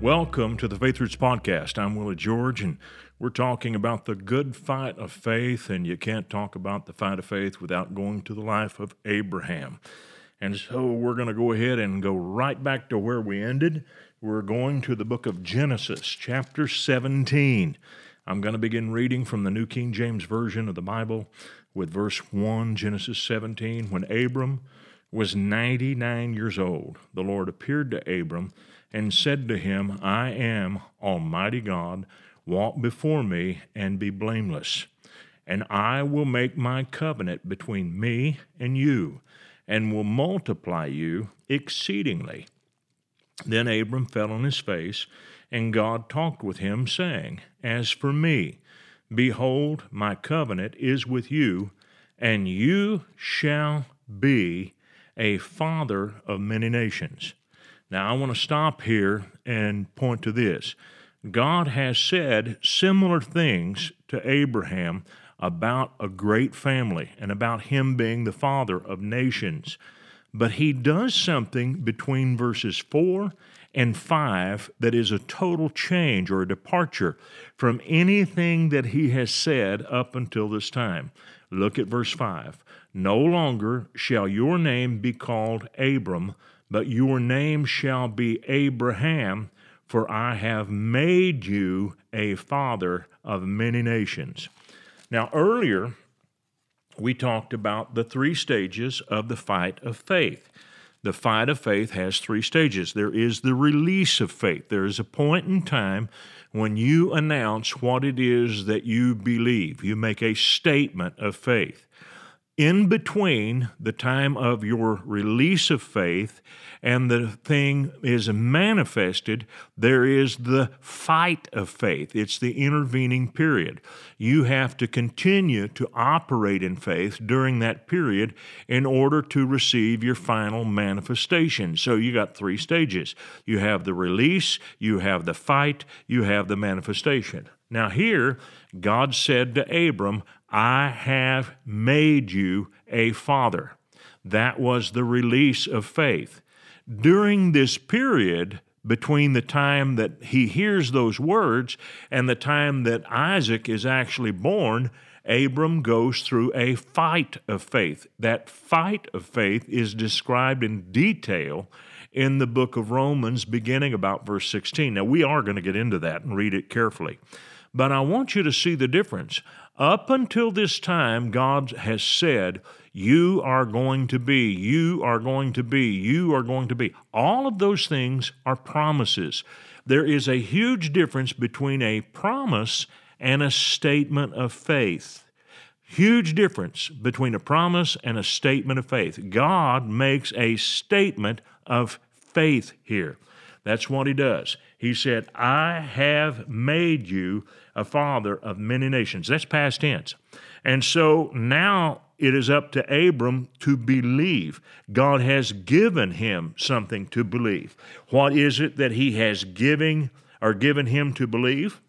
Welcome to the Faith Roots Podcast. I'm Willie George, and we're talking about the good fight of faith, and you can't talk about the fight of faith without going to the life of Abraham. And so we're going to go ahead and go right back to where we ended. We're going to the book of Genesis, chapter 17. I'm going to begin reading from the New King James Version of the Bible with verse 1, Genesis 17. When Abram was 99 years old, the Lord appeared to Abram and said to him, I am Almighty God Walk before me and be blameless. And I will make my covenant between me and you, and will multiply you exceedingly. Then Abram fell on his face, and God talked with him, saying, As for me, behold, my covenant is with you, and you shall be a father of many nations. Now, I want to stop here and point to this. God has said similar things to Abraham about a great family and about him being the father of nations. But he does something between verses 4 and 5 that is a total change or a departure from anything that he has said up until this time. Look at verse 5. No longer shall your name be called Abram, but your name shall be Abraham for I have made you a father of many nations. Now, earlier, we talked about the three stages of the fight of faith. The fight of faith has three stages. There is the release of faith. There is a point in time when you announce what it is that you believe. You make a statement of faith in between the time of your release of faith and the thing is manifested, there is the fight of faith. It's the intervening period. You have to continue to operate in faith during that period in order to receive your final manifestation. So you got three stages you have the release, you have the fight, you have the manifestation. Now, here, God said to Abram, I have made you a father. That was the release of faith. During this period, between the time that he hears those words and the time that Isaac is actually born, Abram goes through a fight of faith. That fight of faith is described in detail in the book of Romans, beginning about verse 16. Now, we are going to get into that and read it carefully. But I want you to see the difference. Up until this time, God has said, You are going to be, you are going to be, you are going to be. All of those things are promises. There is a huge difference between a promise and a statement of faith. Huge difference between a promise and a statement of faith. God makes a statement of faith here. That's what he does. He said, I have made you a father of many nations. That's past tense. And so now it is up to Abram to believe. God has given him something to believe. What is it that he has giving or given him to believe?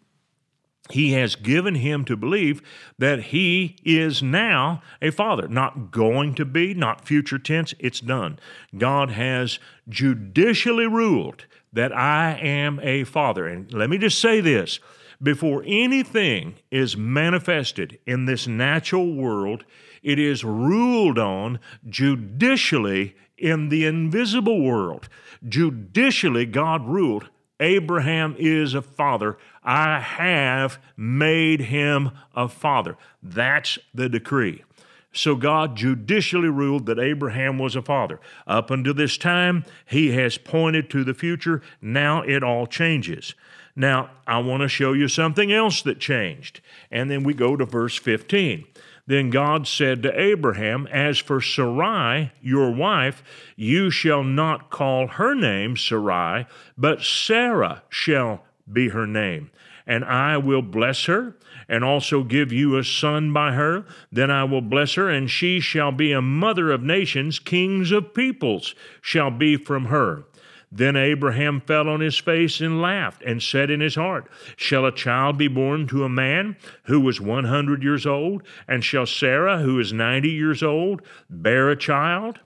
He has given him to believe that he is now a father, not going to be, not future tense, it's done. God has judicially ruled that I am a father. And let me just say this before anything is manifested in this natural world, it is ruled on judicially in the invisible world. Judicially, God ruled Abraham is a father. I have made him a father. That's the decree. So God judicially ruled that Abraham was a father. Up until this time, he has pointed to the future. Now it all changes. Now, I want to show you something else that changed. And then we go to verse 15. Then God said to Abraham, As for Sarai, your wife, you shall not call her name Sarai, but Sarah shall be her name. and I will bless her, and also give you a son by her. Then I will bless her, and she shall be a mother of nations, kings of peoples shall be from her. Then Abraham fell on his face and laughed, and said in his heart, Shall a child be born to a man who was 100 years old? And shall Sarah, who is 90 years old, bear a child?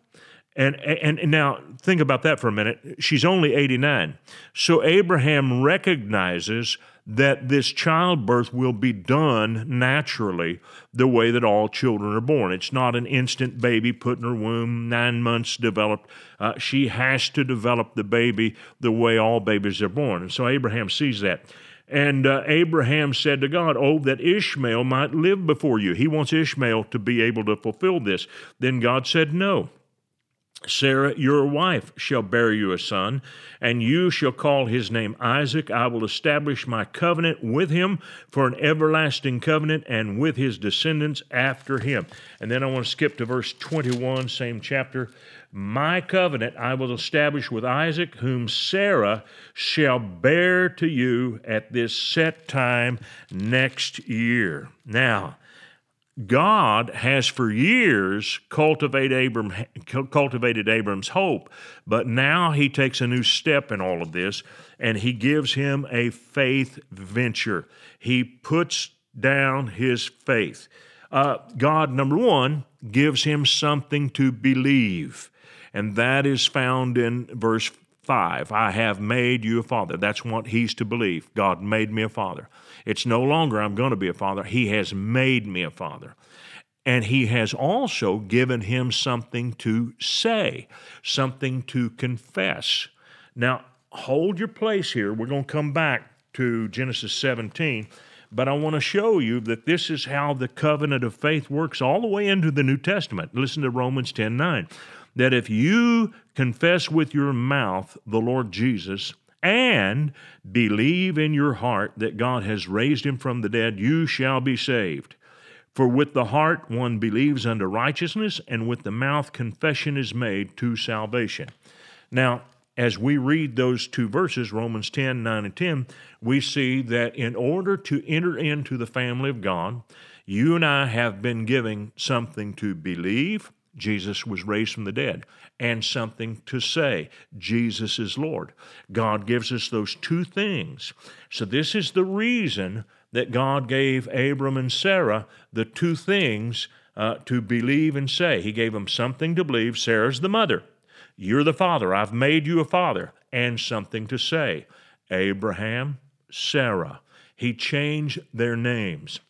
And, and, and now think about that for a minute. She's only 89. So Abraham recognizes that this childbirth will be done naturally the way that all children are born. It's not an instant baby put in her womb, nine months developed. Uh, she has to develop the baby the way all babies are born. And so Abraham sees that. And uh, Abraham said to God, Oh, that Ishmael might live before you. He wants Ishmael to be able to fulfill this. Then God said, No. Sarah, your wife, shall bear you a son, and you shall call his name Isaac. I will establish my covenant with him for an everlasting covenant, and with his descendants after him. And then I want to skip to verse 21, same chapter. My covenant I will establish with Isaac, whom Sarah shall bear to you at this set time next year. Now, God has for years cultivated, Abram, cultivated Abram's hope, but now he takes a new step in all of this and he gives him a faith venture. He puts down his faith. Uh, God, number one, gives him something to believe, and that is found in verse 5. I have made you a father. That's what he's to believe. God made me a father. It's no longer I'm going to be a father. He has made me a father. And he has also given him something to say, something to confess. Now, hold your place here. We're going to come back to Genesis 17, but I want to show you that this is how the covenant of faith works all the way into the New Testament. Listen to Romans 10 9. That if you confess with your mouth the Lord Jesus, and believe in your heart that God has raised him from the dead, you shall be saved. For with the heart one believes unto righteousness, and with the mouth confession is made to salvation. Now, as we read those two verses, Romans 10 9 and 10, we see that in order to enter into the family of God, you and I have been given something to believe, Jesus was raised from the dead, and something to say, Jesus is Lord. God gives us those two things. So, this is the reason that God gave Abram and Sarah the two things uh, to believe and say. He gave them something to believe. Sarah's the mother. You're the father. I've made you a father. And something to say. Abraham, Sarah. He changed their names.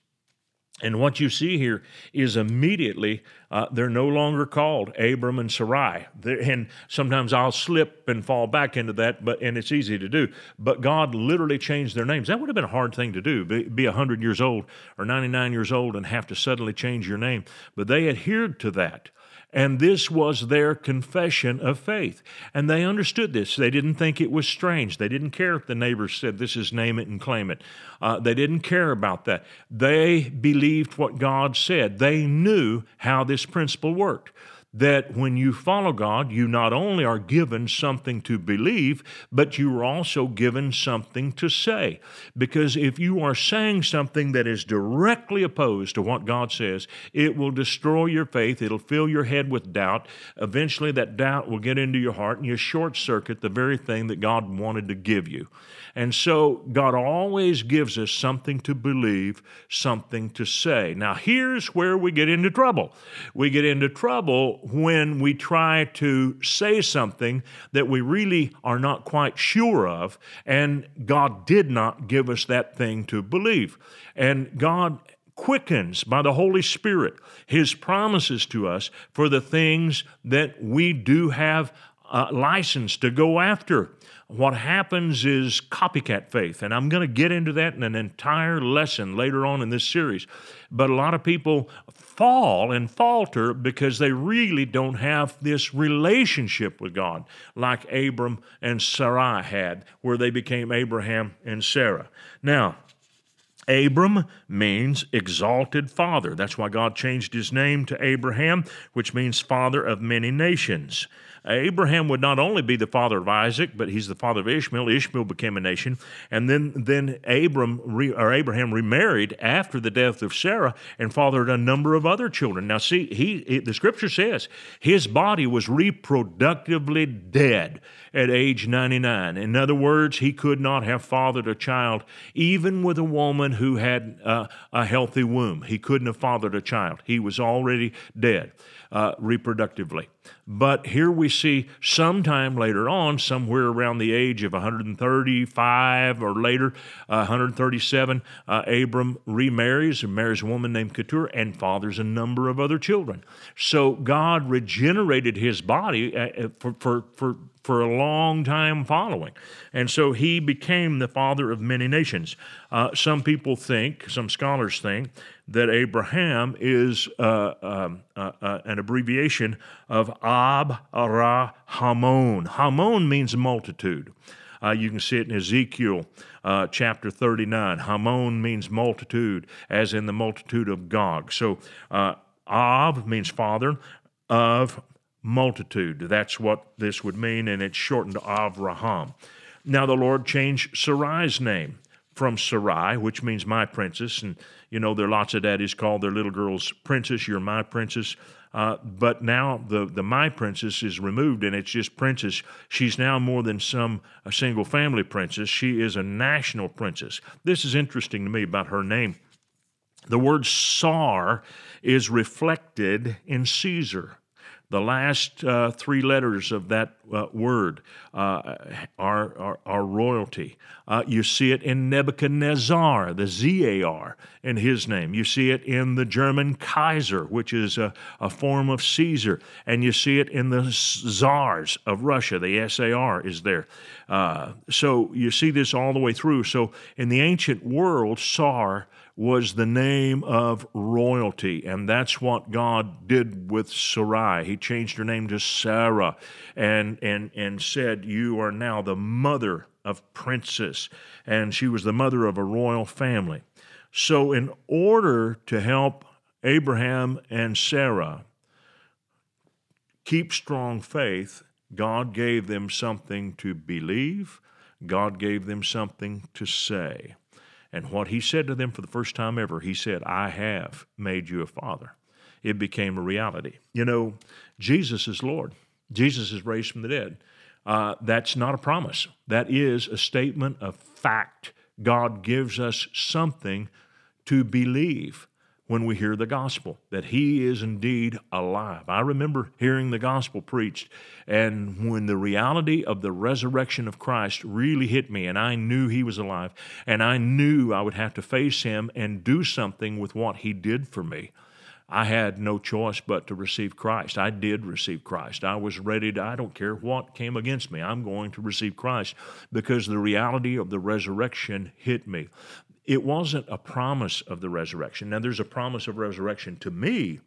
And what you see here is immediately uh, they're no longer called Abram and Sarai. They're, and sometimes I'll slip and fall back into that, but and it's easy to do. But God literally changed their names. That would have been a hard thing to do, be, be 100 years old or 99 years old and have to suddenly change your name. But they adhered to that. And this was their confession of faith. And they understood this. They didn't think it was strange. They didn't care if the neighbors said, This is name it and claim it. Uh, they didn't care about that. They believed what God said. They knew how this principle worked that when you follow God, you not only are given something to believe, but you are also given something to say. Because if you are saying something that is directly opposed to what God says, it will destroy your faith. It'll fill your head with doubt. Eventually, that doubt will get into your heart and you short circuit the very thing that God wanted to give you. And so, God always gives us something to believe, something to say. Now, here's where we get into trouble. We get into trouble when we try to say something that we really are not quite sure of, and God did not give us that thing to believe. And God quickens by the Holy Spirit His promises to us for the things that we do have uh, license to go after. What happens is copycat faith, and I'm going to get into that in an entire lesson later on in this series. But a lot of people fall and falter because they really don't have this relationship with God like Abram and Sarai had, where they became Abraham and Sarah. Now, Abram means exalted father. That's why God changed his name to Abraham, which means father of many nations. Abraham would not only be the father of Isaac, but he's the father of Ishmael. Ishmael became a nation, and then then Abram or Abraham remarried after the death of Sarah and fathered a number of other children. Now, see, he the Scripture says his body was reproductively dead at age 99. In other words, he could not have fathered a child even with a woman who had uh, a healthy womb. He couldn't have fathered a child. He was already dead uh, reproductively. But here we see sometime later on, somewhere around the age of 135 or later, uh, 137, uh, Abram remarries and marries a woman named Keturah and fathers a number of other children. So God regenerated his body uh, uh, for, for, for for a long time following. And so he became the father of many nations. Uh, some people think, some scholars think, that Abraham is uh, um, uh, uh, an abbreviation of Ab Ra Hamon. Hamon means multitude. Uh, you can see it in Ezekiel uh, chapter 39. Hamon means multitude, as in the multitude of Gog. So Ab means father of multitude. That's what this would mean, and it's shortened to Avraham. Now the Lord changed Sarai's name from Sarai, which means my princess, and you know there are lots of daddies call their little girls princess. You're my princess. Uh, but now the, the my princess is removed and it's just princess. She's now more than some a single family princess. She is a national princess. This is interesting to me about her name. The word Sar is reflected in Caesar. The last uh, three letters of that uh, word uh, are, are, are, royalty. Uh, you see it in Nebuchadnezzar, the Z-A-R, in his name. You see it in the German Kaiser, which is a, a form of Caesar. And you see it in the czars of Russia. The S-A-R is there. Uh, so you see this all the way through. So in the ancient world, Tsar was the name of royalty, and that's what God did with Sarai. He changed her name to Sarah and, and, and said, You are now the mother of princes. And she was the mother of a royal family. So, in order to help Abraham and Sarah keep strong faith, God gave them something to believe, God gave them something to say. And what he said to them for the first time ever, he said, I have made you a father. It became a reality. You know, Jesus is Lord. Jesus is raised from the dead. Uh, that's not a promise. That is a statement of fact. God gives us something to believe when we hear the gospel, that he is indeed alive. I remember hearing the gospel preached, and when the reality of the resurrection of Christ really hit me, and I knew he was alive, and I knew I would have to face him and do something with what he did for me. I had no choice but to receive Christ. I did receive Christ. I was ready to, I don't care what came against me, I'm going to receive Christ because the reality of the resurrection hit me it wasn't a promise of the resurrection. Now, there's a promise of resurrection to me,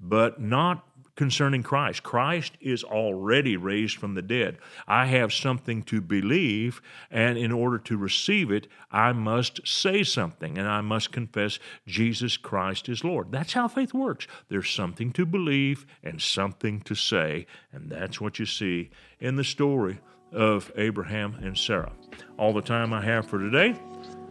but not concerning Christ. Christ is already raised from the dead. I have something to believe, and in order to receive it, I must say something, and I must confess Jesus Christ is Lord. That's how faith works. There's something to believe and something to say, and that's what you see in the story of Abraham and Sarah. All the time I have for today